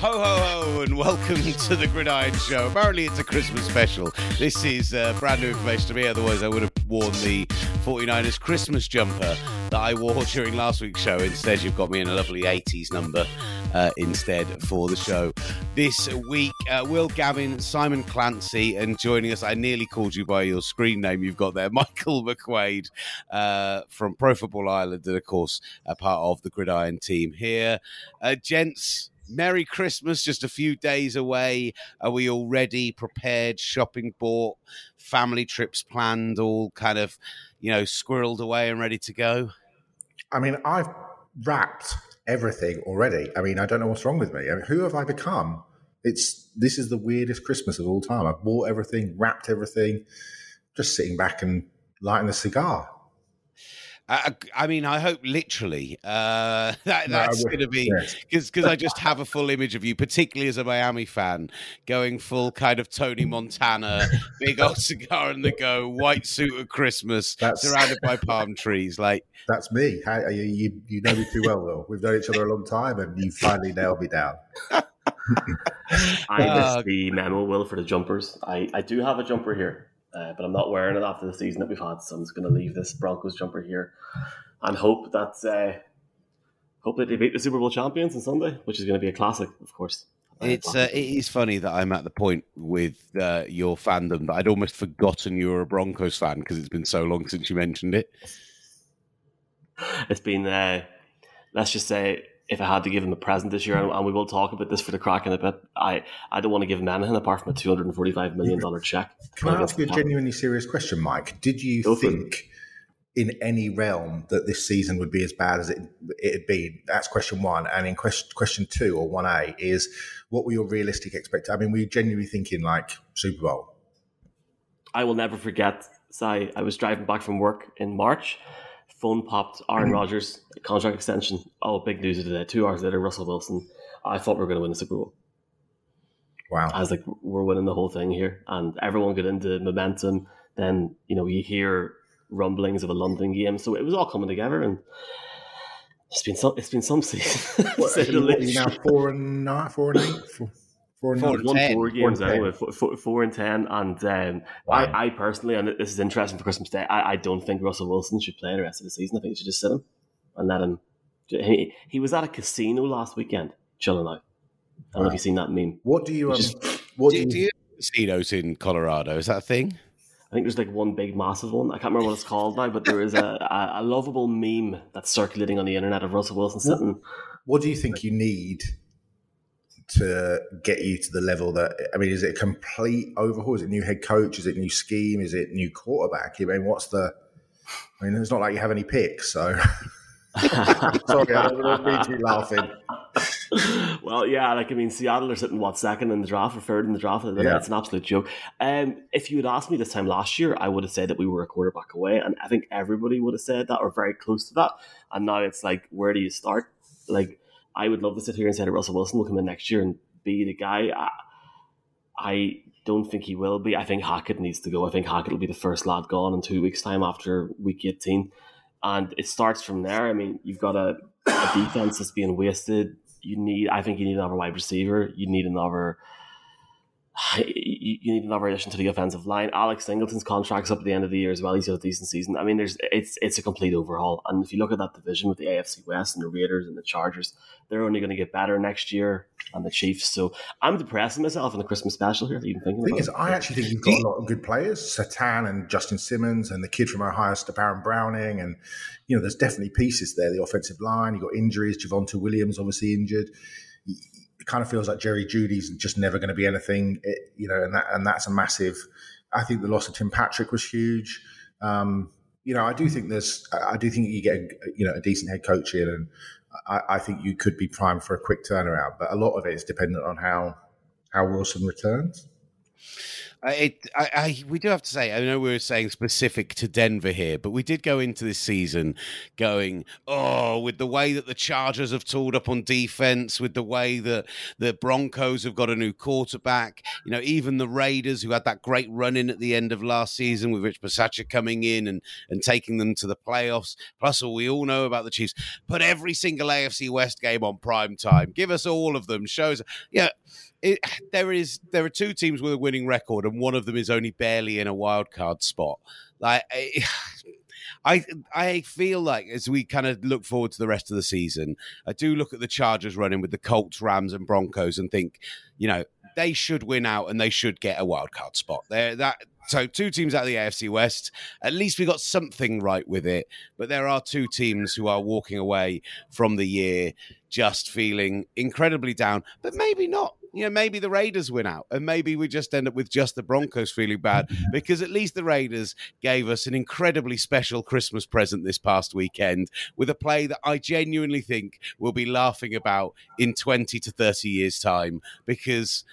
Ho, ho, ho, and welcome to the Gridiron Show. Apparently, it's a Christmas special. This is uh, brand new information to me, otherwise, I would have worn the 49ers Christmas jumper that I wore during last week's show. Instead, you've got me in a lovely 80s number uh, instead for the show. This week, uh, Will Gavin, Simon Clancy, and joining us, I nearly called you by your screen name you've got there, Michael McQuaid uh, from Pro Football Ireland, and of course, a part of the Gridiron team here. Uh, gents, Merry Christmas, just a few days away. Are we already prepared? Shopping bought, family trips planned, all kind of, you know, squirreled away and ready to go? I mean, I've wrapped everything already. I mean, I don't know what's wrong with me. I mean, who have I become? It's this is the weirdest Christmas of all time. I've bought everything, wrapped everything, just sitting back and lighting a cigar. I, I mean, I hope literally uh, that, that's no, going to be because because I just have a full image of you, particularly as a Miami fan, going full kind of Tony Montana, big old cigar in the go, white suit at Christmas, that's, surrounded by palm trees. Like that's me. How, you, you, you know me too well, Will. We've known each other a long time, and you finally nailed me down. I missed uh, the memo, Will, for the jumpers. I, I do have a jumper here. Uh, but I'm not wearing it after the season that we've had, so I'm just going to leave this Broncos jumper here and hope that uh, hope that they beat the Super Bowl champions on Sunday, which is going to be a classic, of course. It's uh, it is funny that I'm at the point with uh, your fandom that I'd almost forgotten you were a Broncos fan because it's been so long since you mentioned it. It's been, uh, let's just say, if I had to give him a present this year, and we will talk about this for the crack in a bit, I, I don't want to give him anything apart from a two hundred and forty five million dollar check. Can I ask you a genuinely serious question, Mike? Did you Go think in any realm that this season would be as bad as it it had been? That's question one. And in question question two or one A is what were your realistic expectations? I mean, were you genuinely thinking like Super Bowl? I will never forget. Say, I was driving back from work in March phone popped. Aaron mm-hmm. Rodgers contract extension. Oh, big news today. Two hours later, Russell Wilson. I thought we were going to win the Super Bowl. Wow! I was like, we're winning the whole thing here, and everyone got into momentum. Then you know you hear rumblings of a London game, so it was all coming together, and it's been some. It's been some season. What, are, you, are you now four and nine, four and eight? Four. Four and four, won four games four anyway, four, four, four and ten. And um, wow. I, I personally, and this is interesting for Christmas Day, I, I don't think Russell Wilson should play the rest of the season. I think he should just sit him and let him. He, he was at a casino last weekend, chilling out. I don't know if you've seen that meme. What do you? Um, just, what do, do, you, do you casinos in Colorado? Is that a thing? I think there's like one big massive one. I can't remember what it's called now, but there is a, a, a lovable meme that's circulating on the internet of Russell Wilson sitting. What, what do you think you need to get you to the level that I mean, is it a complete overhaul? Is it new head coach? Is it new scheme? Is it new quarterback? I mean, what's the? I mean, it's not like you have any picks, so. Sorry, I don't mean to laughing. well, yeah, like I mean, Seattle are sitting what second in the draft or third in the draft. Yeah. It's an absolute joke. Um, if you had asked me this time last year, I would have said that we were a quarterback away, and I think everybody would have said that or very close to that. And now it's like, where do you start? Like, I would love to sit here and say that Russell Wilson will come in next year and be the guy. I, I don't think he will be. I think Hackett needs to go. I think Hackett will be the first lad gone in two weeks' time after week 18. And it starts from there. I mean, you've got a, a defense that's being wasted. You need, I think you need another wide receiver. You need another you need another addition to the offensive line. Alex Singleton's contract's up at the end of the year as well. He's had a decent season. I mean, there's it's it's a complete overhaul. And if you look at that division with the AFC West and the Raiders and the Chargers, they're only going to get better next year. And the Chiefs. So I'm depressing myself in the Christmas special here. Even thinking. The thing is, it. I actually think you've got a lot of good players: Surtain and Justin Simmons, and the kid from Ohio, State, Baron Browning, and you know, there's definitely pieces there. The offensive line, you have got injuries. Javonte Williams obviously injured kind of feels like Jerry Jeudy's just never going to be anything, it, you know, and that and that's a massive. I think the loss of Tim Patrick was huge. Um, you know, I do think there's, I do think you get, a, you know, a decent head coach in, and I, I, think you could be primed for a quick turnaround. But a lot of it is dependent on how how Wilson returns. It, I, I, we do have to say, I know we were saying specific to Denver here, but we did go into this season going, oh, with the way that the Chargers have tooled up on defense, with the way that the Broncos have got a new quarterback, you know, even the Raiders who had that great run in at the end of last season with Rich Bisaccia coming in and, and taking them to the playoffs. Plus, all we all know about the Chiefs. Put every single AFC West game on prime time. Give us all of them. Shows, yeah it, there is there are two teams with a winning record, and one of them is only barely in a wild card spot. Like I, I feel like as we kind of look forward to the rest of the season, I do look at the Chargers running with the Colts, Rams, and Broncos, and think, you know, they should win out and they should get a wild card spot. There, that so two teams out of the AFC West. At least we got something right with it. But there are two teams who are walking away from the year just feeling incredibly down, but maybe not you know, maybe the Raiders win out, and maybe we just end up with just the Broncos feeling bad because at least the Raiders gave us an incredibly special Christmas present this past weekend with a play that I genuinely think we'll be laughing about in 20 to 30 years' time because.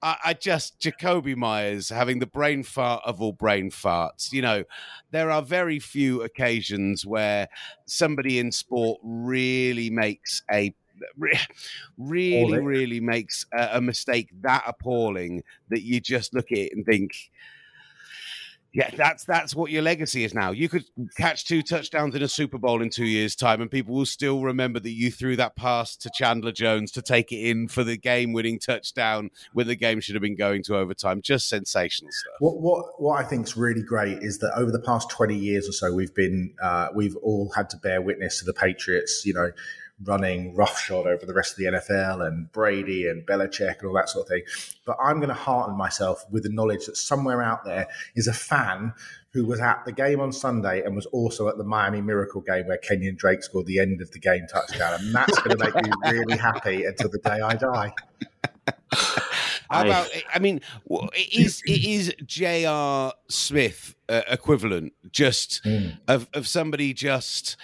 I, I just Jakobi Meyers having the brain fart of all brain farts. You know, there are very few occasions where somebody in sport really makes a really, really makes a, a, mistake that appalling that you just look at it and think, yeah, that's that's what your legacy is now. You could catch two touchdowns in a Super Bowl in two years' time, and people will still remember that you threw that pass to Chandler Jones to take it in for the game-winning touchdown when the game should have been going to overtime. Just sensational stuff. What what what I think is really great is that over the past twenty years or so, we've been uh, we've all had to bear witness to the Patriots. You know running roughshod over the rest of the NFL and Brady and Belichick and all that sort of thing. But I'm going to hearten myself with the knowledge that somewhere out there is a fan who was at the game on Sunday and was also at the Miami Miracle game where Kenyon Drake scored the end of the game touchdown. And that's going to make me really happy until the day I die. How about? I mean, it is it is J.R. Smith uh, equivalent, just mm. of of somebody just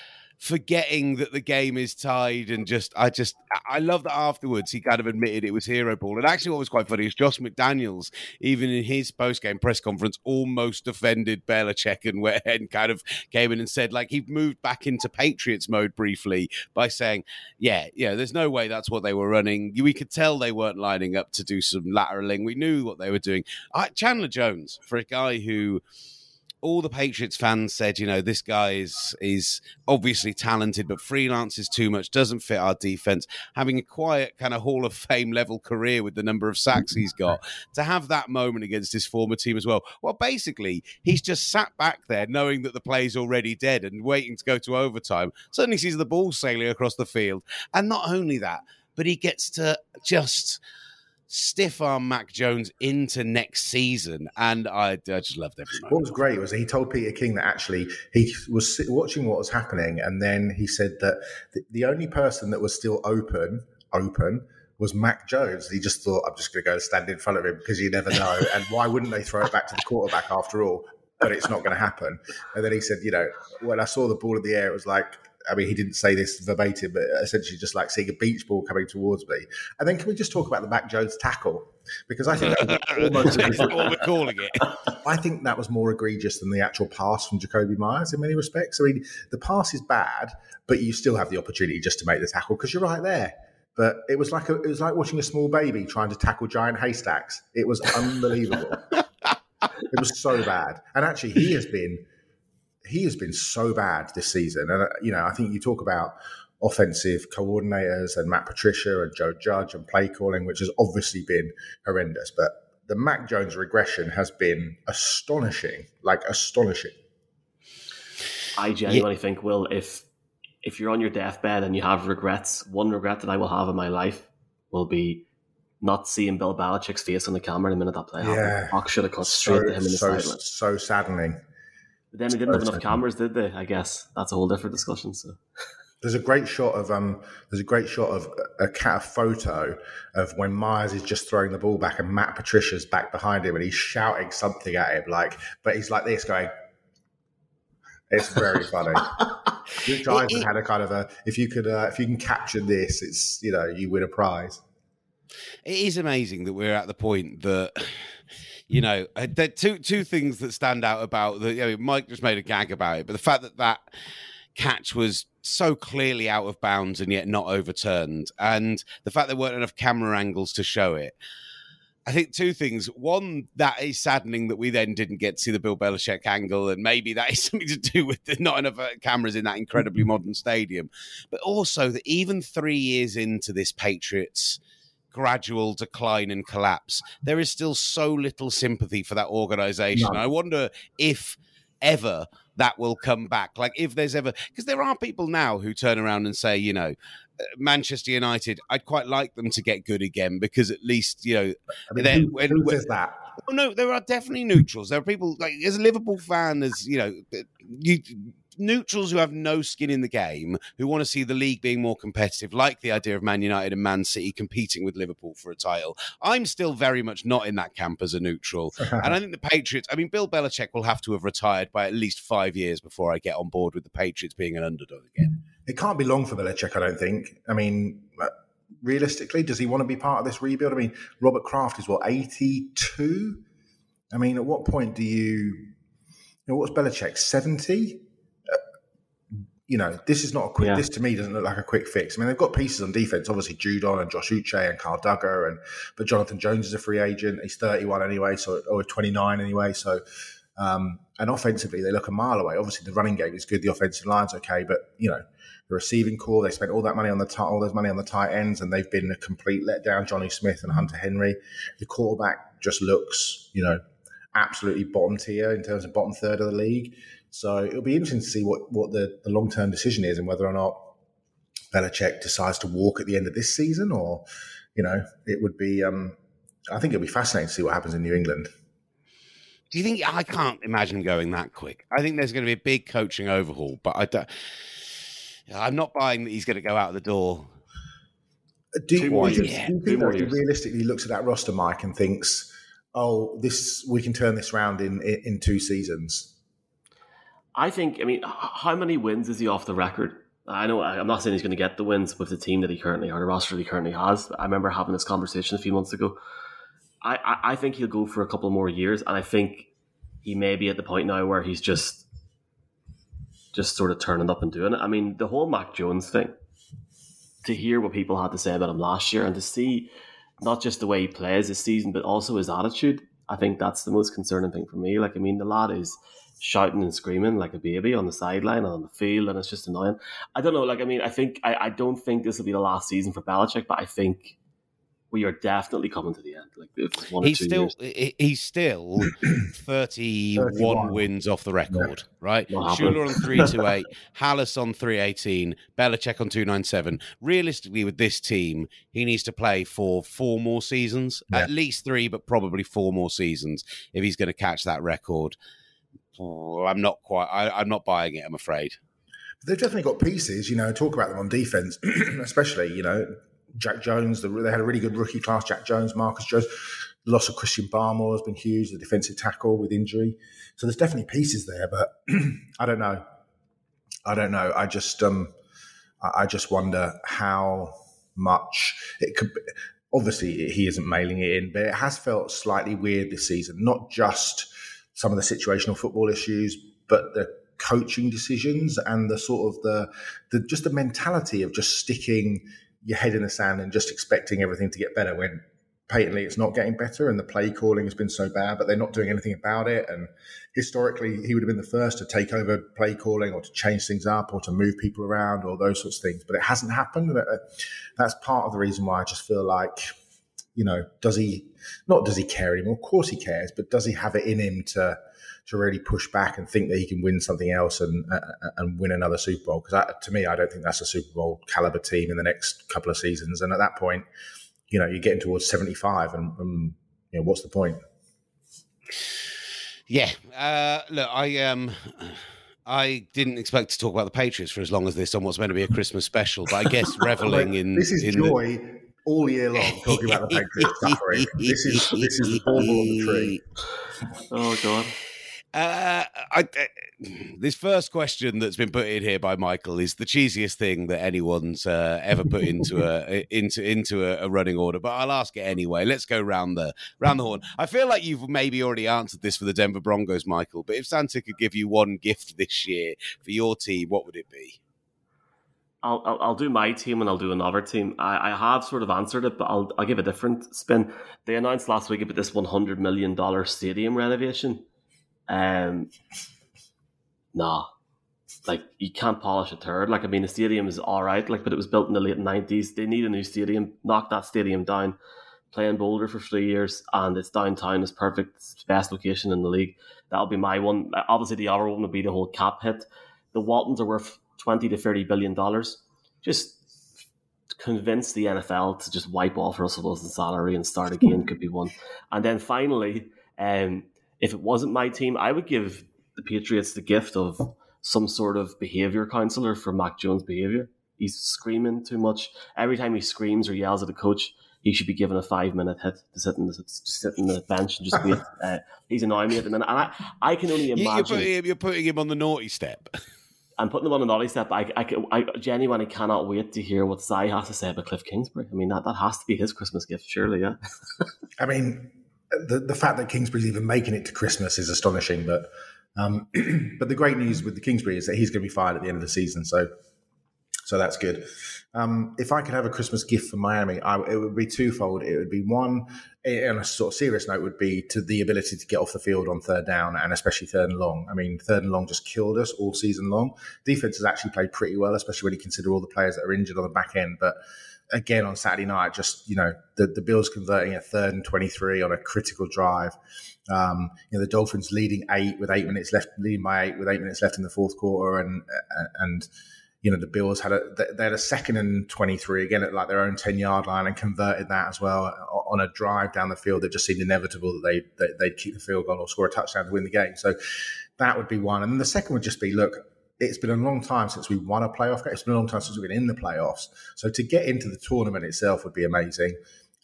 forgetting that the game is tied and just I just I love that afterwards he kind of admitted it was hero ball. And actually what was quite funny is Josh McDaniels, even in his post game press conference, almost offended Belichick and where and kind of came in and said like he moved back into Patriots mode briefly by saying, Yeah, yeah, there's no way that's what they were running. We could tell they weren't lining up to do some lateraling. We knew what they were doing. I, Chandler Jones, for a guy who all the Patriots fans said, you know, this guy is is obviously talented, but freelances too much, doesn't fit our defense. Having a quiet kind of Hall of Fame level career with the number of sacks he's got, to have that moment against his former team as well. Well, basically, he's just sat back there knowing that the play's already dead and waiting to go to overtime. Suddenly sees the ball sailing across the field. And not only that, but he gets to just stiff arm Mac Jones into next season, and I, I just loved every moment. What was great was he told Peter King that actually he was watching what was happening, and then he said that the, the only person that was still open, open, was Mac Jones. He just thought, I'm just going to go stand in front of him because you never know. and why wouldn't they throw it back to the quarterback after all? But it's not going to happen. And then he said, you know, when I saw the ball in the air, it was like I mean, he didn't say this verbatim, but essentially just like seeing a beach ball coming towards me. And then can we just talk about the Mac Jones tackle? Because I think that was almost what we're calling it. I think that was more egregious than the actual pass from Jakobi Meyers in many respects. I mean, the pass is bad, but you still have the opportunity just to make the tackle because you're right there. But it was like a, it was like watching a small baby trying to tackle giant haystacks. It was unbelievable. it was so bad. And actually, he has been he has been so bad this season. And, uh, you know, I think you talk about offensive coordinators and Matt Patricia and Joe Judge and play calling, which has obviously been horrendous. But the Mac Jones regression has been astonishing, like astonishing. I genuinely yeah. think, Will, if if you're on your deathbed and you have regrets, one regret that I will have in my life will be not seeing Bill Belichick's face on the camera in the minute that play happened. Yeah. Hawk should have cut straight so, to him in the so, sideline. So saddening. But then they didn't have enough cameras, did they? I guess that's a whole different discussion. So. There's a great shot of um. There's a great shot of a cat photo of when Meyers is just throwing the ball back and Matt Patricia's back behind him and he's shouting something at him like, but he's like this going. It's very funny. Rich Eisen had a kind of a if you could uh, if you can capture this, it's you know you win a prize. It is amazing that we're at the point that you know, uh, there two two things that stand out about the. You know, Mike just made a gag about it, but the fact that that catch was so clearly out of bounds and yet not overturned, and the fact there weren't enough camera angles to show it. I think two things. One, that is saddening that we then didn't get to see the Bill Belichick angle, and maybe that is something to do with the, not enough uh, cameras in that incredibly modern stadium. But also that even three years into this Patriots gradual decline and collapse, there is still so little sympathy for that organization. No. I wonder if ever that will come back. Like if there's ever, because there are people now who turn around and say, you know, uh, Manchester United, I'd quite like them to get good again because at least you know. I mean, who, when, who says that? Oh, no, there are definitely neutrals. There are people like as a Liverpool fan, as you know, you neutrals who have no skin in the game, who want to see the league being more competitive, like the idea of Man United and Man City competing with Liverpool for a title. I'm still very much not in that camp as a neutral. and I think the Patriots, I mean, Bill Belichick will have to have retired by at least five years before I get on board with the Patriots being an underdog again. It can't be long for Belichick, I don't think. I mean, uh, realistically, does he want to be part of this rebuild? I mean, Robert Kraft is what, 82? I mean, at what point do you, you know, what's Belichick, 70? You know, this is not a quick. Yeah. This to me doesn't look like a quick fix. I mean, they've got pieces on defense, obviously Judon and Josh Uche and Carl Dugger, and but Jonathan Jones is a free agent. He's thirty one anyway, so or twenty nine anyway. So, um, and offensively, they look a mile away. Obviously, the running game is good. The offensive line's okay, but you know, the receiving core, they spent all that money on the all those money on the tight ends, and they've been a complete letdown. Jonnu Smith and Hunter Henry. The quarterback just looks, you know, absolutely bottom tier in terms of bottom third of the league. So it'll be interesting to see what, what the, the long term decision is and whether or not Belichick decides to walk at the end of this season or, you know, it would be, um, I think it'll be fascinating to see what happens in New England. Do you think I can't imagine going that quick? I think there's going to be a big coaching overhaul, but I don't. I'm not buying that he's going to go out the door. Uh, do, you, do you, yeah. do you think that he realistically looks at that roster, Mike, and thinks, "Oh, this we can turn this around in in, in two seasons"? I think, I mean, how many wins is he off the record? I know I'm not saying he's going to get the wins with the team that he currently or the roster he currently has. I remember having this conversation a few months ago. I, I, I think he'll go for a couple more years, and I think he may be at the point now where he's just just sort of turning up and doing it. I mean, the whole Mac Jones thing. To hear what people had to say about him last year, and to see not just the way he plays this season, but also his attitude. I think that's the most concerning thing for me. Like, I mean, the lad is shouting and screaming like a baby on the sideline and on the field, and it's just annoying. I don't know. Like, I mean, I think I, I don't think this will be the last season for Belichick, but I think we are definitely coming to the end. Like he's still years. he's still 31 wins off the record, yeah. right? Shula on 328, Halas on 318, Belichick on 297. Realistically, with this team, he needs to play for four more seasons, yeah. at least three, but probably four more seasons if he's going to catch that record. I'm not quite. I, am not buying it. I'm afraid. They've definitely got pieces. You know, talk about them on defense, especially. You know, Jack Jones. The, they had a really good rookie class. Jack Jones, Marcus Jones. The loss of Christian Barmore has been huge. The defensive tackle with injury. So there's definitely pieces there, but I don't know. I don't know. I just um, I just wonder how much it could. Be. Obviously, he isn't mailing it in, but it has felt slightly weird this season. Not just some of the situational football issues, but the coaching decisions and the sort of the, the just the mentality of just sticking your head in the sand and just expecting everything to get better when patently it's not getting better and the play calling has been so bad, but they're not doing anything about it. And historically, he would have been the first to take over play calling or to change things up or to move people around or those sorts of things. But it hasn't happened. Uh, that's part of the reason why I just feel like, you know, does he not does he care anymore? Of course he cares, but does he have it in him to to really push back and think that he can win something else and uh, and win another Super Bowl? Because to me, I don't think that's a Super Bowl caliber team in the next couple of seasons. And at that point, you know, you're getting towards seventy five, and, and you know, what's the point? Yeah, uh, look, I um. I didn't expect to talk about the Patriots for as long as this on what's meant to be a Christmas special, but I guess reveling in this is in joy the, all year long talking about the Patriots suffering. This is this is the bauble on the tree. Oh god. Uh, I, uh, this first question that's been put in here by Michael is the cheesiest thing that anyone's uh, ever put into a into into a, a, running order, but I'll ask it anyway. Let's go round the round the horn. I feel like you've maybe already answered this for the Denver Broncos, Michael. But if Santa could give you one gift this year for your team, what would it be? I'll, I'll, I'll do my team and I'll do another team. I, I have sort of answered it, but I'll I'll give a different spin. They announced last week about this one hundred million dollar stadium renovation um, nah, like you can't polish a turd. Like I mean, the stadium is all right, like but it was built in the late nineties. They need a new stadium. Knock that stadium down. Playing Boulder for three years, and it's downtown. It's perfect. It's best location in the league. That'll be my one. Obviously, the other one would be the whole cap hit. The Waltons are worth twenty to thirty billion dollars. Just convince the NFL to just wipe off Russell Wilson's salary and start again could be one. And then finally, um, if it wasn't my team, I would give the Patriots the gift of some sort of behavior counselor for Mac Jones' behavior. He's screaming too much. Every time he screams or yells at a coach, he should be given a five minute hit to sit in the, sit in the bench and just wait. Uh, he's annoying me at the minute. And I, I can only imagine. You're putting, him, you're putting him on the naughty step. I'm putting him on the naughty step. I, I, I genuinely cannot wait to hear what Si has to say about Cliff Kingsbury. I mean, that, that has to be his Christmas gift, surely, yeah? I mean, the, the fact that Kingsbury's even making it to Christmas is astonishing. But um, but the great news with the Kingsbury is that he's going to be fired at the end of the season. So so that's good. Um, if I could have a Christmas gift for Miami, I, it would be twofold. It would be one, on a sort of serious note, would be to the ability to get off the field on third down and especially third and long. I mean, third and long just killed us all season long. Defense has actually played pretty well, especially when you consider all the players that are injured on the back end. But again on Saturday night, just you know the, the Bills converting a third and twenty three on a critical drive. Um, you know the Dolphins leading eight with eight minutes left, leading by eight with eight minutes left in the fourth quarter, and and you know the Bills had a they had a second and twenty three again at like their own ten yard line and converted that as well on a drive down the field that just seemed inevitable that they, they they'd keep the field goal or score a touchdown to win the game. So that would be one, and then the second would just be look it's been a long time since we won a playoff game. It's been a long time since we've been in the playoffs. So to get into the tournament itself would be amazing,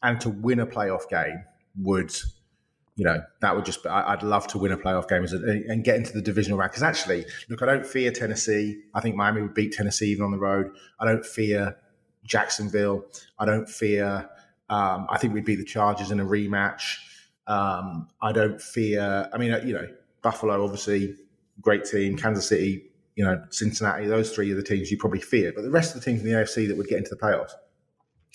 and to win a playoff game would, you know, that would just. Be, I'd love to win a playoff game a, and get into the divisional round. Because actually, look, I don't fear Tennessee. I think Miami would beat Tennessee even on the road. I don't fear Jacksonville. I don't fear. Um, I think we'd beat the Chargers in a rematch. Um, I don't fear. I mean, you know, Buffalo obviously great team. Kansas City you know, Cincinnati, those three are the teams you probably fear. But the rest of the teams in the AFC that would get into the playoffs,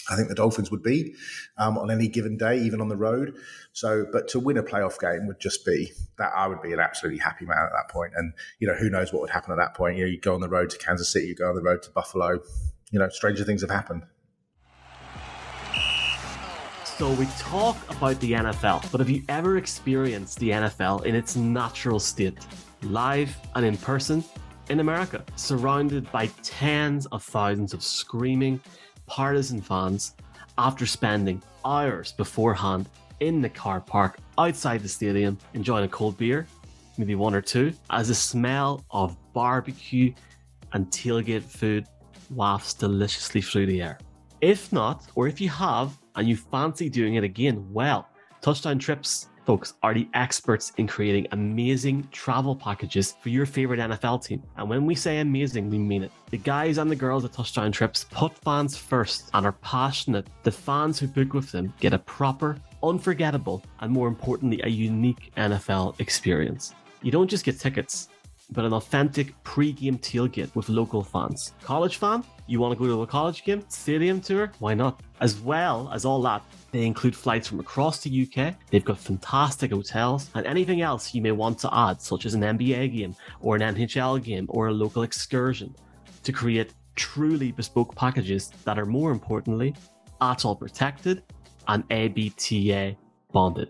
I think the Dolphins would beat um, on any given day, even on the road. So, but to win a playoff game would just be that I would be an absolutely happy man at that point. And you know, who knows what would happen at that point? You know, you go on the road to Kansas City, you go on the road to Buffalo. You know, stranger things have happened. So we talk about the NFL, but have you ever experienced the NFL in its natural state, live and in person? in America, surrounded by tens of thousands of screaming, partisan fans after spending hours beforehand in the car park outside the stadium enjoying a cold beer, maybe one or two, as the smell of barbecue and tailgate food wafts deliciously through the air. If not, or if you have and you fancy doing it again, well, Touchdown Trips folks are the experts in creating amazing travel packages for your favorite NFL team. And when we say amazing, we mean it. The guys and the girls at Touchdown Trips put fans first and are passionate. The fans who book with them get a proper, unforgettable, and more importantly, a unique NFL experience. You don't just get tickets, but an authentic pre-game tailgate with local fans. College fan? You want to go to a college game? Stadium tour? Why not? As well as all that, they include flights from across the UK, they've got fantastic hotels, and anything else you may want to add, such as an NBA game, or an NHL game, or a local excursion, to create truly bespoke packages that are more importantly, ATOL protected and ABTA bonded.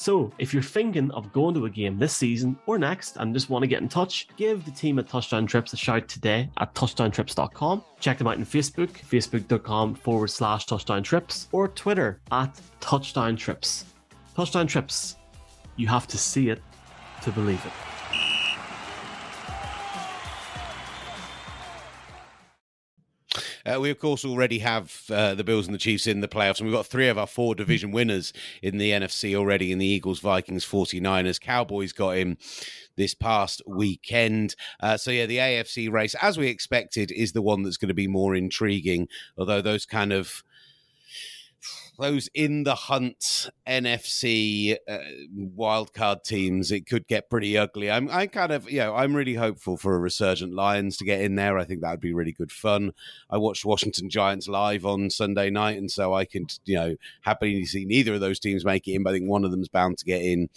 So, if you're thinking of going to a game this season or next and just want to get in touch, give the team at Touchdown Trips a shout today at touchdowntrips.com. Check them out on Facebook, facebook.com forward slash touchdown trips, or Twitter at touchdown trips. Touchdown Trips. You have to see it to believe it. Uh, we, of course, already have uh, the Bills and the Chiefs in the playoffs, and we've got three of our four division winners in the NFC already in the Eagles, Vikings, 49ers. Cowboys got in this past weekend. Uh, so, yeah, the AFC race, as we expected, is the one that's going to be more intriguing, although those kind of those in the hunt NFC uh, wildcard teams, it could get pretty ugly. I'm, I kind of, you know, I'm really hopeful for a resurgent Lions to get in there. I think that would be really good fun. I watched Washington Giants live on Sunday night, and so I can, you know, happily see neither of those teams make it in, but I think one of them's bound to get in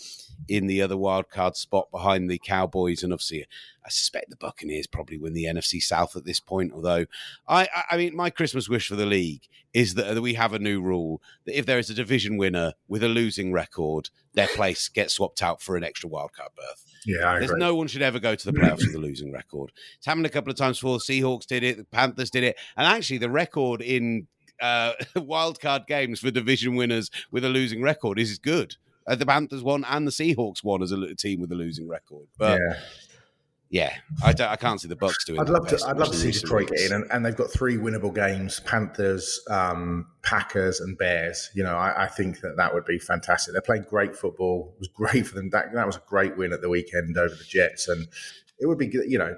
in the other wildcard spot behind the Cowboys, and obviously I suspect the Buccaneers probably win the NFC South at this point. Although, I, I mean, my Christmas wish for the league is that we have a new rule that if there is a division winner with a losing record, their place gets swapped out for an extra wildcard berth. Yeah, There's no one should ever go to the playoffs with a losing record. It's happened a couple of times before. The Seahawks did it, the Panthers did it, and actually the record in uh, wildcard games for division winners with a losing record is good. Uh, the Panthers won and the Seahawks won as a team with a losing record. But yeah, yeah I, I can't see the Bucks doing. I'd love to. I'd love to see Detroit get in, and, and, they've got three winnable games: Panthers, um, Packers, and Bears. You know, I, I, think that that would be fantastic. They're playing great football. It was great for them. That that was a great win at the weekend over the Jets, and it would be good. You know,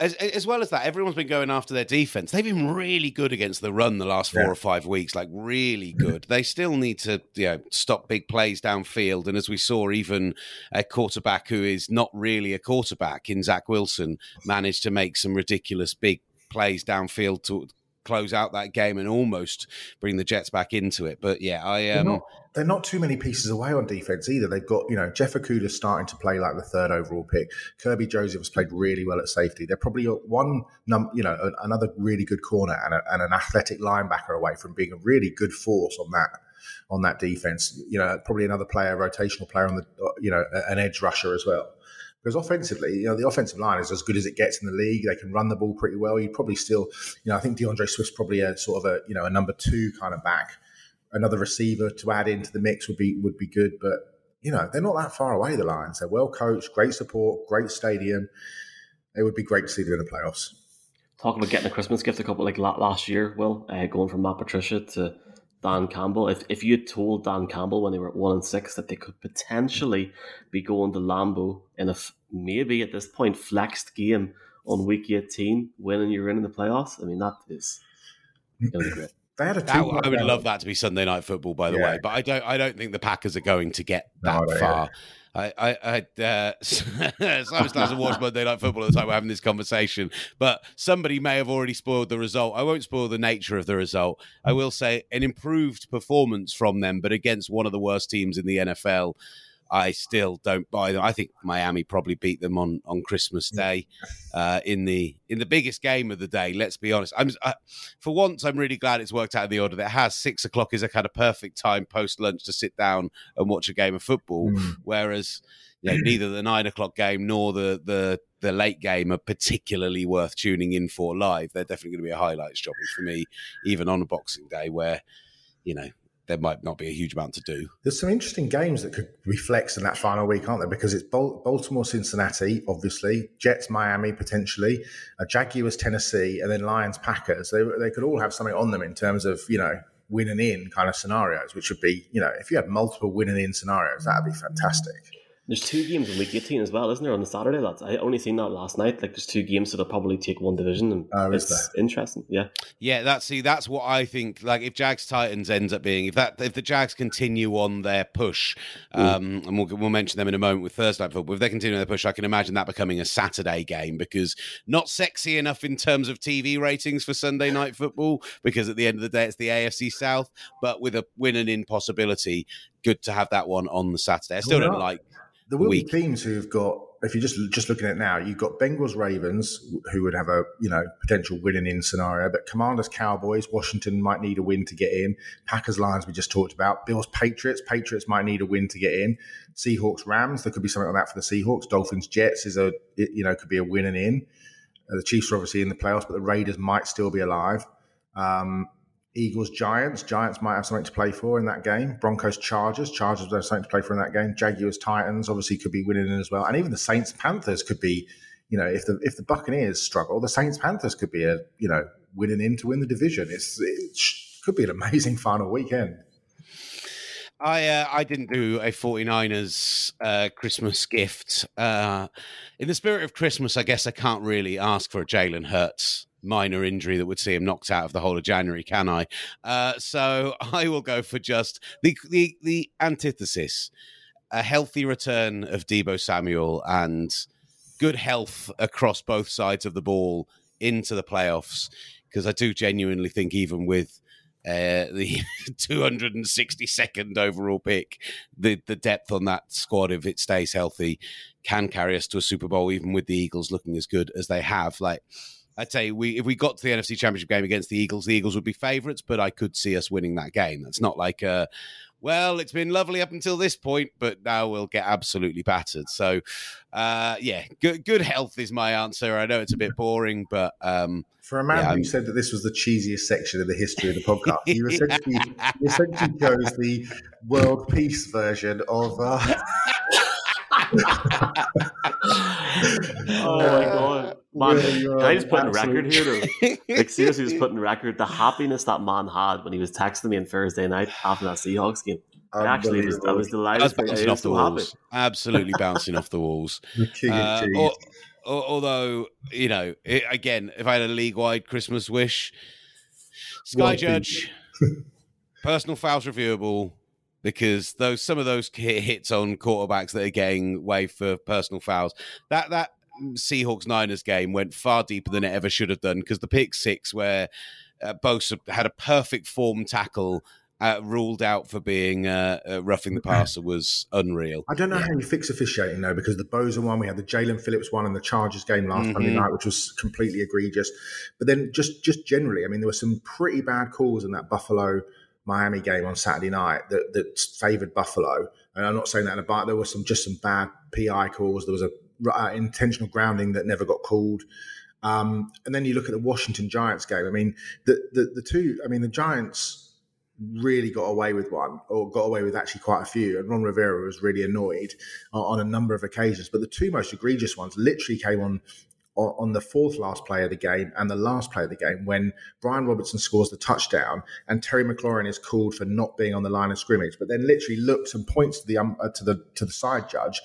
as, as, well as that, everyone's been going after their defense. They've been really good against the run the last four yeah. or five weeks, like really good. they still need to you know, stop big plays downfield. And as we saw, even a quarterback who is not really a quarterback in Zach Wilson managed to make some ridiculous big plays downfield to close out that game and almost bring the Jets back into it. But yeah, I um, they're not, they're not too many pieces away on defense either. They've got you know Jeff Okudah starting to play like the third overall pick. Kerby Joseph has played really well at safety. They're probably one num you know another really good corner and, a, and an athletic linebacker away from being a really good force on that on that defense. You know, probably another player, rotational player on the you know an edge rusher as well. Because offensively, you know, the offensive line is as good as it gets in the league. They can run the ball pretty well. You probably still, you know, I think D'Andre Swift's probably a sort of a, you know, a number two kind of back. Another receiver to add into the mix would be would be good, but you know, they're not that far away. The Lions, they're well coached, great support, great stadium. It would be great to see them in the playoffs. Talking about getting a Christmas gift, a couple like last year, Will, uh, going from Matt Patricia to Dan Campbell. If if you had told Dan Campbell when they were at one and six that they could potentially be going to Lambeau in a maybe at this point flexed game on week eighteen, winning you're in the playoffs, I mean that is great. They had a that, I would love that to be Sunday night football, by the yeah. way. But I don't. I don't think the Packers are going to get that no, far. I, I, I uh, Simon Stars watched Monday Night Football at the time we're having this conversation, but somebody may have already spoiled the result. I won't spoil the nature of the result. I will say an improved performance from them, but against one of the worst teams in the NFL. I still don't buy them. I think Miami probably beat them on, on Christmas Day uh, in the in the biggest game of the day. Let's be honest. I'm I, for once I'm really glad it's worked out in the order that it has. Six o'clock is a kind of perfect time post lunch to sit down and watch a game of football, mm. whereas you know, neither the nine o'clock game nor the the the late game are particularly worth tuning in for live. They're definitely going to be a highlights job for me, even on a Boxing Day where you know there might not be a huge amount to do. There's some interesting games that could be flexed in that final week, aren't there? Because it's Baltimore, Cincinnati, obviously, Jets, Miami, potentially, uh, Jaguars, Tennessee, and then Lions, Packers. They, they could all have something on them in terms of, you know, win and in kind of scenarios, which would be, you know, if you had multiple win and in scenarios, that would be fantastic. There's two games in week 18 as well, isn't there, on the Saturday? That's I only seen that last night. Like there's two games that'll probably take one division, and oh, it's interesting. Yeah, yeah. That's see, that's what I think. Like if Jags Titans ends up being if that if the Jags continue on their push, um, and we'll, we'll mention them in a moment with Thursday night football. If they continue their push, I can imagine that becoming a Saturday game because not sexy enough in terms of TV ratings for Sunday night football. Because at the end of the day, it's the AFC South, but with a win and in possibility. Good to have that one on the Saturday. I still don't like there will week. be teams who've got. If you're just just looking at it now, you've got Bengals, Ravens, who would have a you know potential winning in scenario, but Commanders, Cowboys, Washington might need a win to get in. Packers, Lions, we just talked about. Bills, Patriots, Patriots might need a win to get in. Seahawks, Rams, there could be something like that for the Seahawks. Dolphins, Jets is a you know could be a win and in. Uh, the Chiefs are obviously in the playoffs, but the Raiders might still be alive. Um, Eagles, Giants. Giants might have something to play for in that game. Broncos, Chargers. Chargers have something to play for in that game. Jaguars, Titans obviously could be winning as well. And even the Saints, Panthers could be, you know, if the if the Buccaneers struggle, the Saints, Panthers could be a, you know, winning in to win the division. It's, it could be an amazing final weekend. I uh, I didn't do a 49ers uh, Christmas gift. Uh, in the spirit of Christmas, I guess I can't really ask for a Jalen Hurts minor injury that would see him knocked out of the whole of January, can I? Uh, so I will go for just the the the antithesis: a healthy return of Deebo Samuel and good health across both sides of the ball into the playoffs. Because I do genuinely think, even with uh, the 262nd overall pick. The the depth on that squad, if it stays healthy, can carry us to a Super Bowl, even with the Eagles looking as good as they have. Like I'd say, we if we got to the NFC Championship game against the Eagles, the Eagles would be favourites, but I could see us winning that game. That's not like a well, it's been lovely up until this point, but now we'll get absolutely battered. So, uh, yeah, good good health is my answer. I know it's a bit boring, but um, for a man yeah, who I'm- said that this was the cheesiest section of the history of the podcast, you essentially essentially chose the world peace version of. Uh, Oh my god, man! Where you Can I just put in record here though? Like seriously, just put in record the happiness that man had when he was texting me on Thursday night after that Seahawks game. I actually was, I was I delighted. was bouncing off the walls, absolutely bouncing off the walls. the king of Uh, cheese. al- al- although you know, it, again, if I had a league-wide Christmas wish, Sky One Judge, personal fouls reviewable because those some of those hits on quarterbacks that are getting waived for personal fouls. That that Seahawks Niners game went far deeper than it ever should have done because the pick six where uh, Bosa had a perfect form tackle. Uh, ruled out for being uh, uh, roughing the passer was unreal. I don't know how you fix officiating though, because the Bosa one, we had the Jaelan Phillips one, and the Chargers game last Mhm. Monday night, which was completely egregious. But then just just generally, I mean, there were some pretty bad calls in that Buffalo Miami game on Saturday night that that favoured Buffalo. And I'm not saying that in a. There were some just some bad PI calls. There was a uh, intentional grounding that never got called. Um, and then you look at the Washington Giants game. I mean, the, the the two. I mean, the Giants really got away with one, or got away with actually quite a few. And Ron Rivera was really annoyed uh, on a number of occasions. But the two most egregious ones literally came on on the fourth last play of the game and the last play of the game when Brian Robinson scores the touchdown and Terry McLaurin is called for not being on the line of scrimmage, but then literally looks and points to the um, uh, to the to the side judge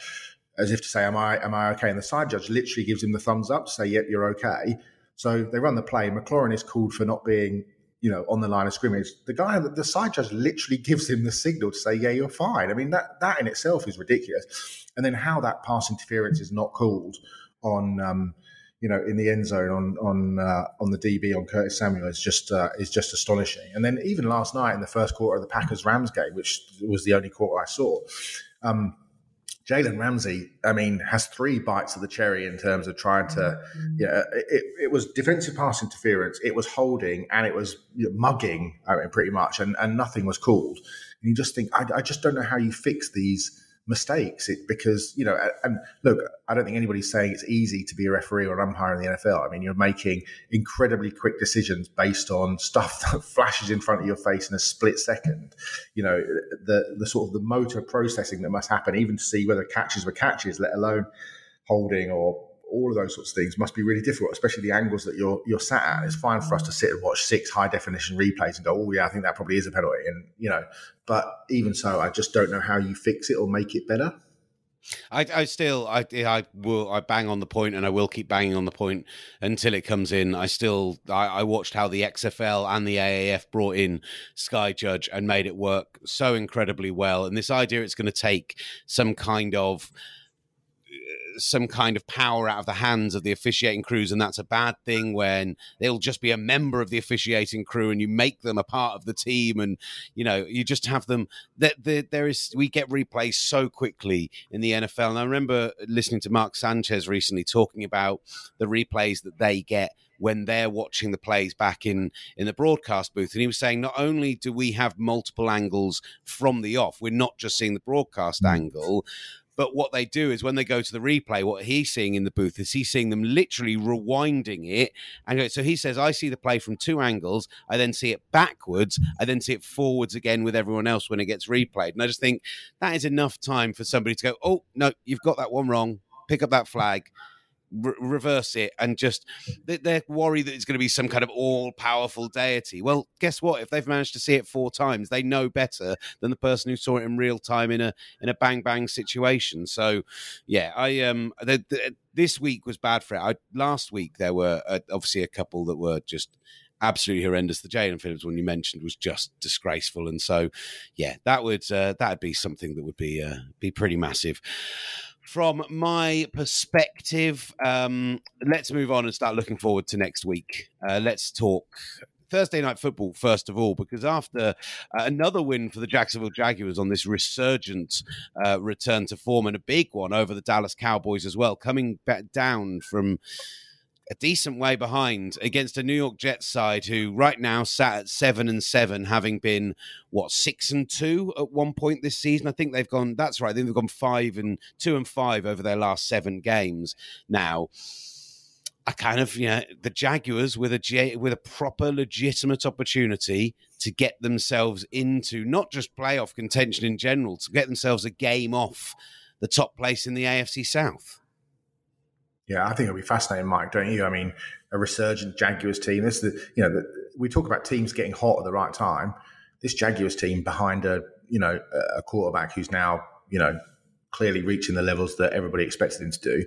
as if to say, "Am I am I okay?" And the side judge literally gives him the thumbs up to say, "Yep, you're okay." So they run the play. McLaurin is called for not being you know, on the line of scrimmage, the guy, the side judge literally gives him the signal to say, yeah, you're fine. I mean, that, that in itself is ridiculous. And then how that pass interference is not called on, um, you know, in the end zone on on uh, on the DB on Curtis Samuel is just uh, is just astonishing. And then even last night in the first quarter of the Packers Rams game, which was the only quarter I saw, um, Jalen Ramsey, I mean, has three bites of the cherry in terms of trying to, yeah, it, it was defensive pass interference, it was holding, and it was you know, mugging, I mean, pretty much, and, and nothing was called. And you just think, I, I just don't know how you fix these mistakes it, because, you know, and look, I don't think anybody's saying it's easy to be a referee or an umpire in the NFL. I mean, you're making incredibly quick decisions based on stuff that flashes in front of your face in a split second. You know, the the sort of the motor processing that must happen, even to see whether catches were catches, let alone holding or all of those sorts of things must be really difficult, especially the angles that you're you're sat at. It's fine for us to sit and watch six high definition replays and go, oh yeah, I think that probably is a penalty, and you know, but even so, I just don't know how you fix it or make it better. I, I still, I, I will, I bang on the point, and I will keep banging on the point until it comes in. I still, I, I watched how the XFL and the AAF brought in Sky Judge and made it work so incredibly well. And this idea it's going to take some kind of some kind of power out of the hands of the officiating crews, and that's a bad thing when they'll just be a member of the officiating crew and you make them a part of the team, and you know you just have them. That the, there is we get replays so quickly in the NFL, and I remember listening to Mark Sanchez recently talking about the replays that they get when they're watching the plays back in in the broadcast booth and he was saying not only do we have multiple angles from the off we're not just seeing the broadcast mm. angle but what they do is when they go to the replay, what he's seeing in the booth is he's seeing them literally rewinding it. And so he says, I see the play from two angles. I then see it backwards. I then see it forwards again with everyone else when it gets replayed. And I just think that is enough time for somebody to go, oh, no, you've got that one wrong. Pick up that flag. Re- reverse it and just they're worried that it's going to be some kind of all powerful deity. Well, guess what? If they've managed to see it four times, they know better than the person who saw it in real time in a in a bang bang situation. So, yeah, I um the, the, this week was bad for it. I, last week there were uh, obviously a couple that were just absolutely horrendous. The Jaelan Phillips one you mentioned was just disgraceful, and so yeah, that would uh, that would be something that would be uh, be pretty massive from my perspective, um, let's move on and start looking forward to next week. Uh, let's talk Thursday night football first of all, because after uh, another win for the Jacksonville Jaguars on this resurgent uh, return to form and a big one over the Dallas Cowboys as well, coming back down from a decent way behind against a New York Jets side who right now sat at seven and seven, having been what six and two at one point this season. I think they've gone. That's right. I think they've gone five and two and five over their last seven games now. I kind of, you know, the Jaguars with a with a proper legitimate opportunity to get themselves into not just playoff contention in general, to get themselves a game off the top place in the AFC South. Yeah, I think it'll be fascinating, Mike. Don't you? I mean, a resurgent Jaguars team. This is the you know the, we talk about teams getting hot at the right time. This Jaguars team behind a you know a quarterback who's now you know clearly reaching the levels that everybody expected him to do.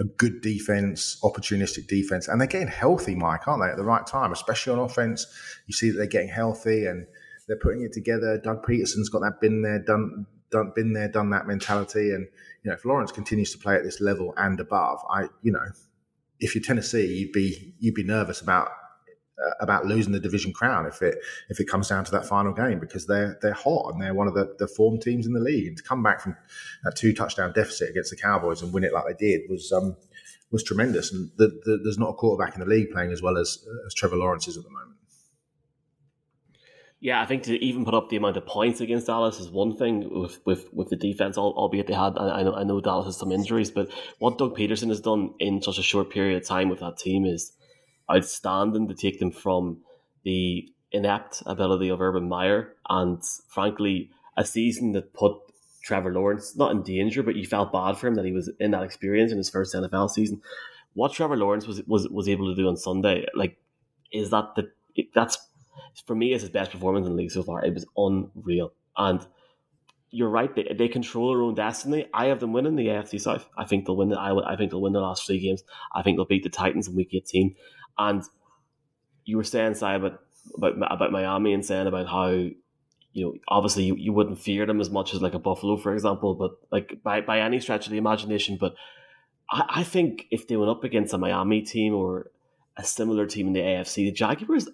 A good defense, opportunistic defense, and they're getting healthy, Mike, aren't they? At the right time, especially on offense, you see that they're getting healthy and they're putting it together. Doug Pederson's got that been there, done, done, been there, done that mentality, and you know, if Lawrence continues to play at this level and above, I, you know, if you're Tennessee, you'd be you'd be nervous about uh, about losing the division crown if it if it comes down to that final game because they're they're hot and they're one of the, the form teams in the league. And to come back from a two touchdown deficit against the Cowboys and win it like they did was um was tremendous. And the, the, there's not a quarterback in the league playing as well as as Trevor Lawrence is at the moment. Yeah, I think to even put up the amount of points against Dallas is one thing with with, with the defense, albeit they had. I know, I know Dallas has some injuries, but what Doug Pederson has done in such a short period of time with that team is outstanding to take them from the inept ability of Urban Meyer and, frankly, a season that put Trevor Lawrence not in danger, but you felt bad for him that he was in that experience in his first NFL season. What Trevor Lawrence was was was able to do on Sunday, like, is that the that's for me, it's his best performance in the league so far. It was unreal. And you're right; they, they control their own destiny. I have them winning the AFC South. I think they'll win. The, I, I think they'll win the last three games. I think they'll beat the Titans in Week 18. And you were saying, Si, about about about Miami and saying about how you know obviously you, you wouldn't fear them as much as like a Buffalo, for example, but like by by any stretch of the imagination. But I, I think if they went up against a Miami team or a similar team in the AFC, the Jaguars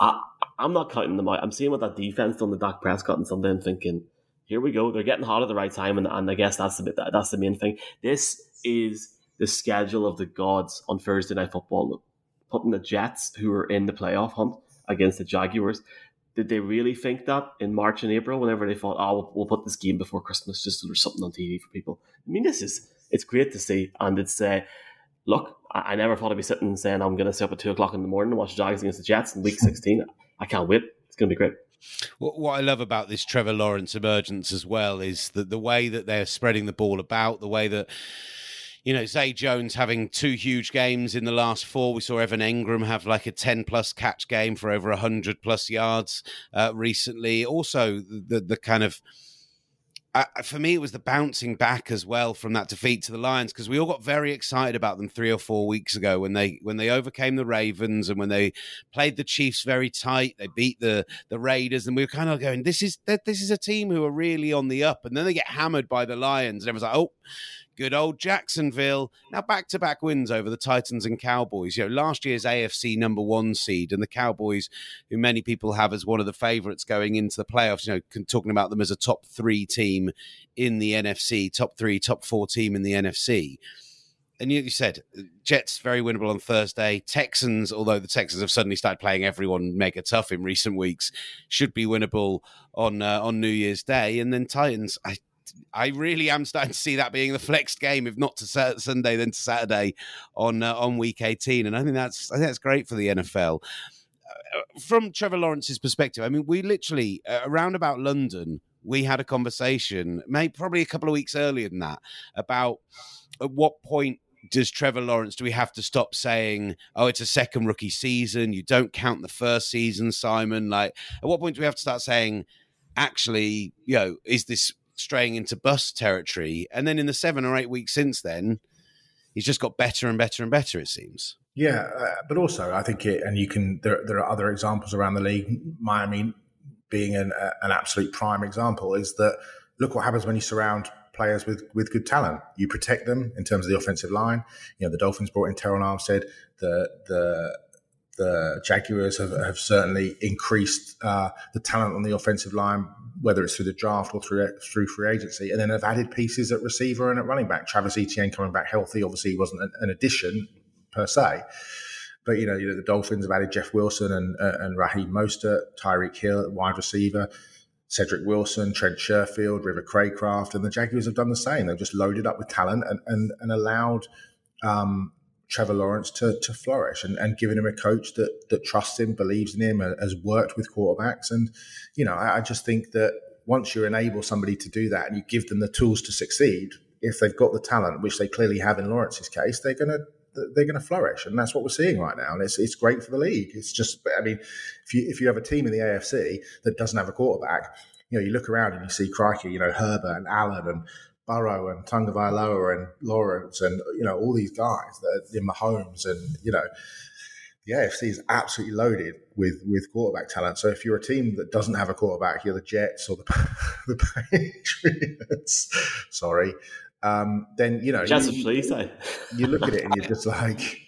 I, I'm not counting them out. I'm seeing what that defense done the Dak Prescott and something and thinking, here we go. They're getting hot at the right time, and, and I guess that's the bit that, that's the main thing. This is the schedule of the gods on Thursday night football, putting the Jets, who are in the playoff hunt, against the Jaguars. Did they really think that in March and April, whenever they thought, "Oh, we'll, we'll put this game before Christmas, just so there's something on TV for people"? I mean, this is it's great to see, and it's uh, look, I, I never thought I'd be sitting and saying I'm going to sit up at two o'clock in the morning and watch the Jags against the Jets in Week 16. I can't wait. It's going to be great. What I love about this Trevor Lawrence emergence as well is that the way that they're spreading the ball about, the way that you know, Zay Jones having two huge games in the last four. We saw Evan Engram have like a 10 plus catch game for over 100 plus yards uh, recently. Also, the, the kind of uh, for me, it was the bouncing back as well from that defeat to the Lions because we all got very excited about them three or four weeks ago when they when they overcame the Ravens and when they played the Chiefs very tight. They beat the the Raiders, and we were kind of going, "This is this is a team who are really on the up." And then they get hammered by the Lions, and everyone's like, "Oh." Good old Jacksonville. Now back to back wins over the Titans and Cowboys. You know, last year's AFC number one seed and the Cowboys, who many people have as one of the favourites going into the playoffs, you know, talking about them as a top three team in the NFC, top three, top four team in the NFC and you, said Jets very winnable on Thursday. Texans, although the Texans have suddenly started playing everyone mega tough in recent weeks, should be winnable on uh, on New Year's Day. And then Titans, I I really am starting to see that being the flexed game, if not to Sunday, then to Saturday on uh, on week eighteen, and I think that's I think that's great for the NFL. Uh, from Trevor Lawrence's perspective, I mean, we literally uh, around about London, we had a conversation, maybe probably a couple of weeks earlier than that, about at what point does Trevor Lawrence, do we have to stop saying, oh, it's a second rookie season? You don't count the first season, Simon. Like, at what point do we have to start saying, actually, you know, is this straying into bust territory? And then in the seven or eight weeks since then, he's just got better and better and better, it seems. Yeah, uh, but also I think it, and you can. There, there are other examples around the league. Miami being an, uh, an absolute prime example is that look what happens when you surround players with with good talent. You protect them in terms of the offensive line. You know, the Dolphins brought in Terron Armstead. The the the Jaguars have, have certainly increased uh, the talent on the offensive line, whether it's through the draft or through through free agency, and then have added pieces at receiver and at running back. Travis Etienne coming back healthy, obviously, wasn't an, an addition per se. But you know, you know, the Dolphins have added Jeff Wilson and uh, and Raheem Mostert, Tyreek Hill, wide receiver. Cedric Wilson, Trent Sherfield, River Cracraft, and the Jaguars have done the same. They've just loaded up with talent and and, and allowed um, Trevor Lawrence to, to flourish and, and given him a coach that that trusts him, believes in him, has worked with quarterbacks. And, you know, I, I just think that once you enable somebody to do that and you give them the tools to succeed, if they've got the talent, which they clearly have in Lawrence's case, they're to they're going to flourish, and that's what we're seeing right now. And it's it's great for the league. It's just, I mean, if you if you have a team in the AFC that doesn't have a quarterback, you know, you look around and you see crikey, you know, Herbert and Allen and Burrow and Tagovailoa and Lawrence and you know all these guys that are in Mahomes and you know the AFC is absolutely loaded with with quarterback talent. So if you're a team that doesn't have a quarterback, you're the Jets or the, the Patriots. Sorry, um, then you know Jets you, please, you look at it and you're just like.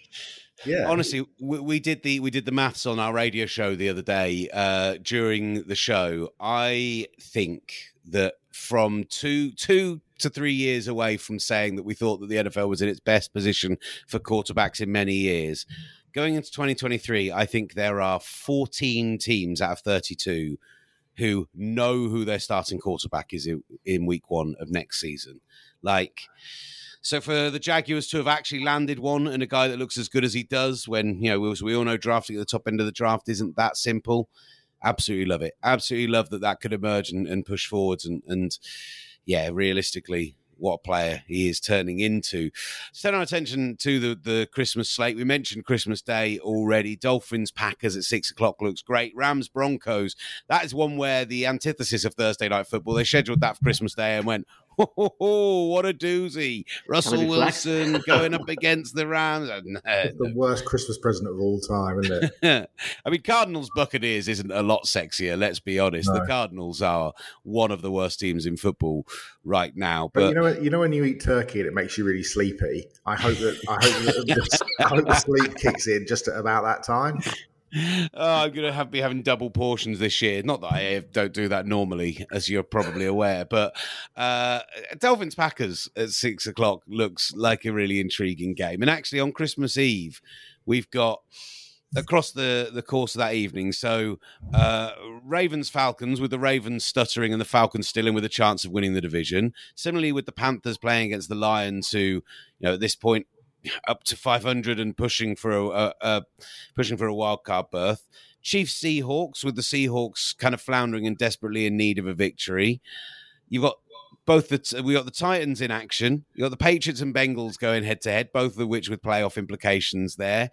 Yeah. Honestly, we, we, did the we did the maths on our radio show the other day. Uh, during the show, I think that from two two to three years away from saying that we thought that the NFL was in its best position for quarterbacks in many years, going into 2023, I think there are 14 teams out of 32 who know who their starting quarterback is in, week one of next season. Like, so for the Jaguars to have actually landed one and a guy that looks as good as he does, when you know, as we all know, drafting at the top end of the draft isn't that simple. Absolutely love it. Absolutely love that that could emerge and, and push forwards. And, and yeah, realistically, what a player he is turning into. turn our attention to the, the Christmas slate. We mentioned Christmas Day already. Dolphins Packers at six o'clock looks great. Rams Broncos. That is one where the antithesis of Thursday night football. They scheduled that for Christmas Day and went, Oh, what a doozy. Russell Wilson going up against the Rams. Uh, it's the worst Christmas present of all time, isn't it? I mean, Cardinals Buccaneers isn't a lot sexier, let's be honest. No. The Cardinals are one of the worst teams in football right now. But, but you know you know when you eat turkey and it makes you really sleepy? I hope that I hope that the, I hope the sleep kicks in just at about that time oh, I'm going to have be having double portions this year. Not that I don't do that normally, as you're probably aware, but uh, Dolphins Packers at six o'clock looks like a really intriguing game. And actually, on Christmas Eve, we've got across the, the course of that evening. So uh, Ravens Falcons with the Ravens stuttering and the Falcons still in with a chance of winning the division. Similarly with the Panthers playing against the Lions, who you know at this point up to 500 and pushing for a, a, a pushing for a wild card berth. Chiefs Seahawks with the Seahawks kind of floundering and desperately in need of a victory. You've got both the we got the Titans in action. You got the Patriots and Bengals going head to head, both of which with playoff implications there.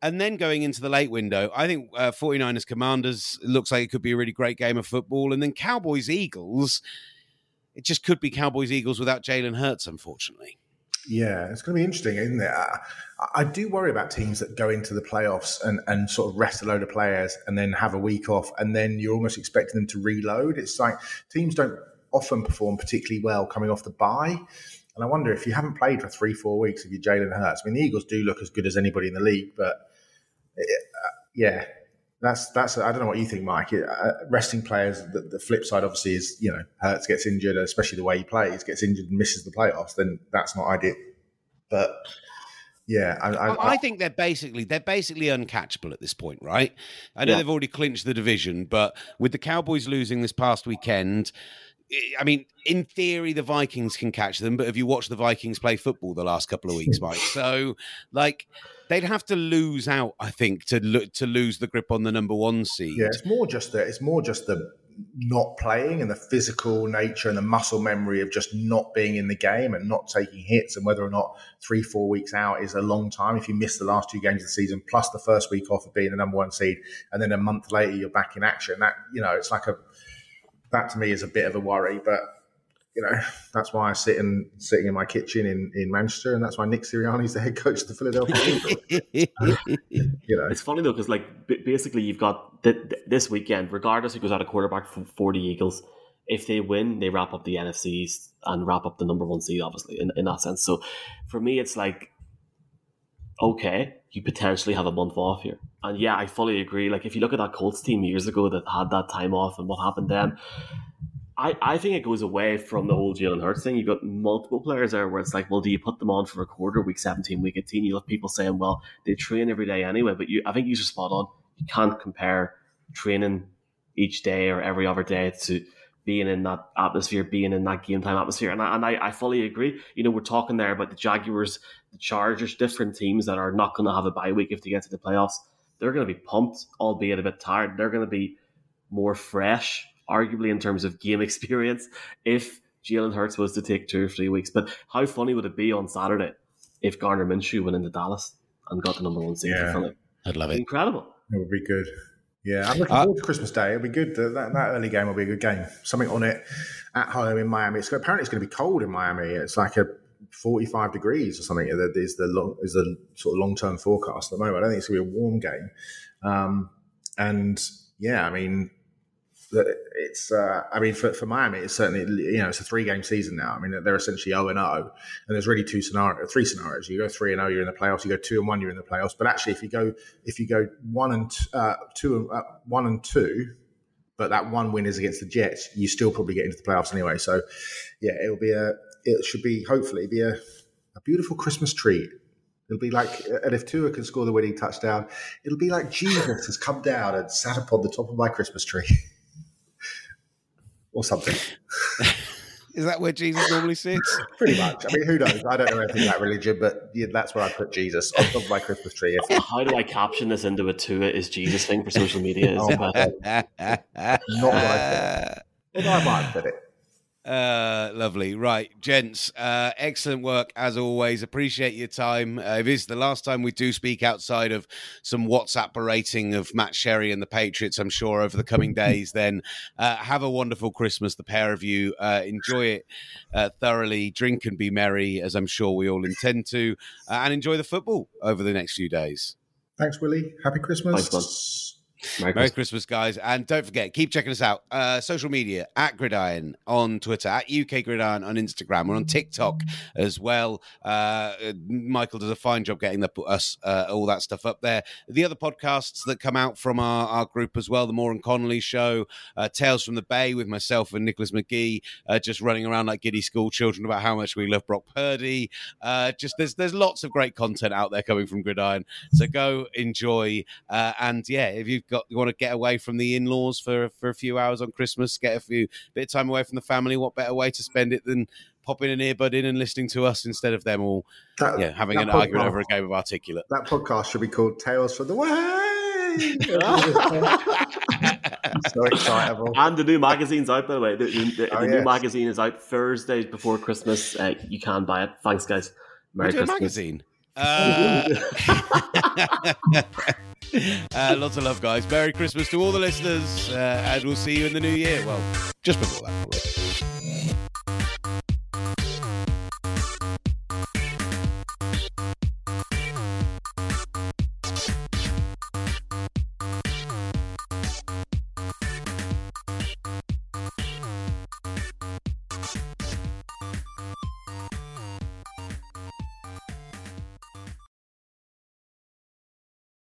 And then going into the late window, I think uh, 49ers Commanders looks like it could be a really great game of football. And then Cowboys Eagles, it just could be Cowboys Eagles without Jalen Hurts, unfortunately. Yeah, it's going to be interesting, isn't it? I, I, do worry about teams that go into the playoffs and, and sort of rest a load of players and then have a week off, and then you're almost expecting them to reload. It's like teams don't often perform particularly well coming off the bye. And I wonder if you haven't played for three, four weeks, if you're Jalen Hurts. I mean, the Eagles do look as good as anybody in the league, but it, uh, yeah, that's that's. I don't know what you think, Mike. Uh, resting players. The, the, flip side, obviously, is you know Hurts gets injured, especially the way he plays, gets injured and misses the playoffs. Then that's not ideal. But yeah, I, I, I, think they're basically they're basically uncatchable at this point, right? I know yeah. they've already clinched the division, but with the Cowboys losing this past weekend, I mean, in theory, the Vikings can catch them, but have you watched the Vikings play football the last couple of weeks, Mike? So, like, they'd have to lose out, I think, to lo- to lose the grip on the number one seed. Yeah, it's more just the it's more just the not playing and the physical nature and the muscle memory of just not being in the game and not taking hits and whether or not three, four weeks out is a long time. If you miss the last two games of the season, plus the first week off of being the number one seed, and then a month later you're back in action, that, you know, it's like a, that to me is a bit of a worry, but you know, that's why I sit in sitting in my kitchen in, in Manchester, and that's why Nick Sirianni is the head coach of the Philadelphia Eagles. you know, it's funny though because like basically you've got th- th- this weekend, regardless who goes out a quarterback for the Eagles, if they win, they wrap up the NFCs and wrap up the number one seed, obviously in, in that sense. So for me, it's like okay, you potentially have a month off here. And yeah, I fully agree. Like if you look at that Colts team years ago that had that time off and what happened then, I, I think it goes away from the whole Jalen Hurts thing. You've got multiple players there where it's like, well, do you put them on for a quarter, week 17, week 18? You have people saying, well, they train every day anyway. But you, I think you're spot on. You can't compare training each day or every other day to being in that atmosphere, being in that game time atmosphere. And I, and I, I fully agree. You know, we're talking there about the Jaguars, the Chargers, different teams that are not going to have a bye week if they get to the playoffs. They're going to be pumped, albeit a bit tired. They're going to be more fresh arguably in terms of game experience, if Jalen Hurts was to take two or three weeks. But how funny would it be on Saturday if Gardner Minshew went into Dallas and got the number one seed yeah. for Philly? I'd love it. Incredible. It would be good. Yeah, I'm looking uh, forward to Christmas Day. It'll be good. That, that early game will be a good game. Something on it at home in Miami. It's apparently it's going to be cold in Miami. It's like a 45 degrees or something. Is the long, is the sort of long term forecast at the moment. I don't think it's going to be a warm game. Um, and yeah, I mean, it's uh, I mean for, for Miami it's certainly you know it's a three game season now I mean they're essentially 0 and 0 and there's really two scenarios three scenarios you go 3 and 0 you're in the playoffs you go 2 and 1 you're in the playoffs but actually if you go if you go 1 and uh, 2 uh, 1 and 2 but that one win is against the Jets you still probably get into the playoffs anyway so yeah it'll be a it should be hopefully be a, a beautiful Christmas treat It'll be like, and if Tua can score the winning touchdown, it'll be like Jesus has come down and sat upon the top of my Christmas tree. or something. Is that where Jesus normally sits? Pretty much. I mean, who knows? I don't know anything about religion, but yeah, that's where I put Jesus on top of my Christmas tree. How do I caption this into a Tua is Jesus thing for social media? oh, Not what I said. But I might put it. Uh, lovely. Right, gents, uh, excellent work as always. Appreciate your time. Uh, if it's the last time we do speak outside of some WhatsApp berating of Matt Sherry and the Patriots, I'm sure over the coming days, then uh, have a wonderful Christmas, the pair of you. Uh, enjoy it uh, thoroughly, drink and be merry, as I'm sure we all intend to, and enjoy the football over the next few days. Thanks, Willie. Happy Christmas. Merry, Merry Christmas. guys. And don't forget, keep checking us out. Uh, social media at Gridiron on Twitter, at UK Gridiron on Instagram. We're on TikTok as well. Uh, Michael does a fine job getting the, us uh, all that stuff up there. The other podcasts that come out from our, our group as well, the Moore and Connolly Show, uh, Tales from the Bay with myself and Nicholas McGee, uh, just running around like giddy school children about how much we love Brock Purdy. Uh, just there's there's lots of great content out there coming from Gridiron. So go enjoy. and yeah, if you've got you want to get away from the in-laws for for a few hours on Christmas, get a few bit of time away from the family. What better way to spend it than popping an earbud in and listening to us instead of them all that, yeah, having an podcast, argument over a game of articulate. That podcast should be called Tales from the Way. so excitable. And the new magazine's out, by the way. The, the, oh, the yes. new magazine is out Thursday before Christmas. Uh, you can buy it. Thanks, guys. Merry Christmas. magazine. Uh, uh, lots of love, guys. Merry Christmas to all the listeners, uh, and we'll see you in the new year. Well, just before that, probably.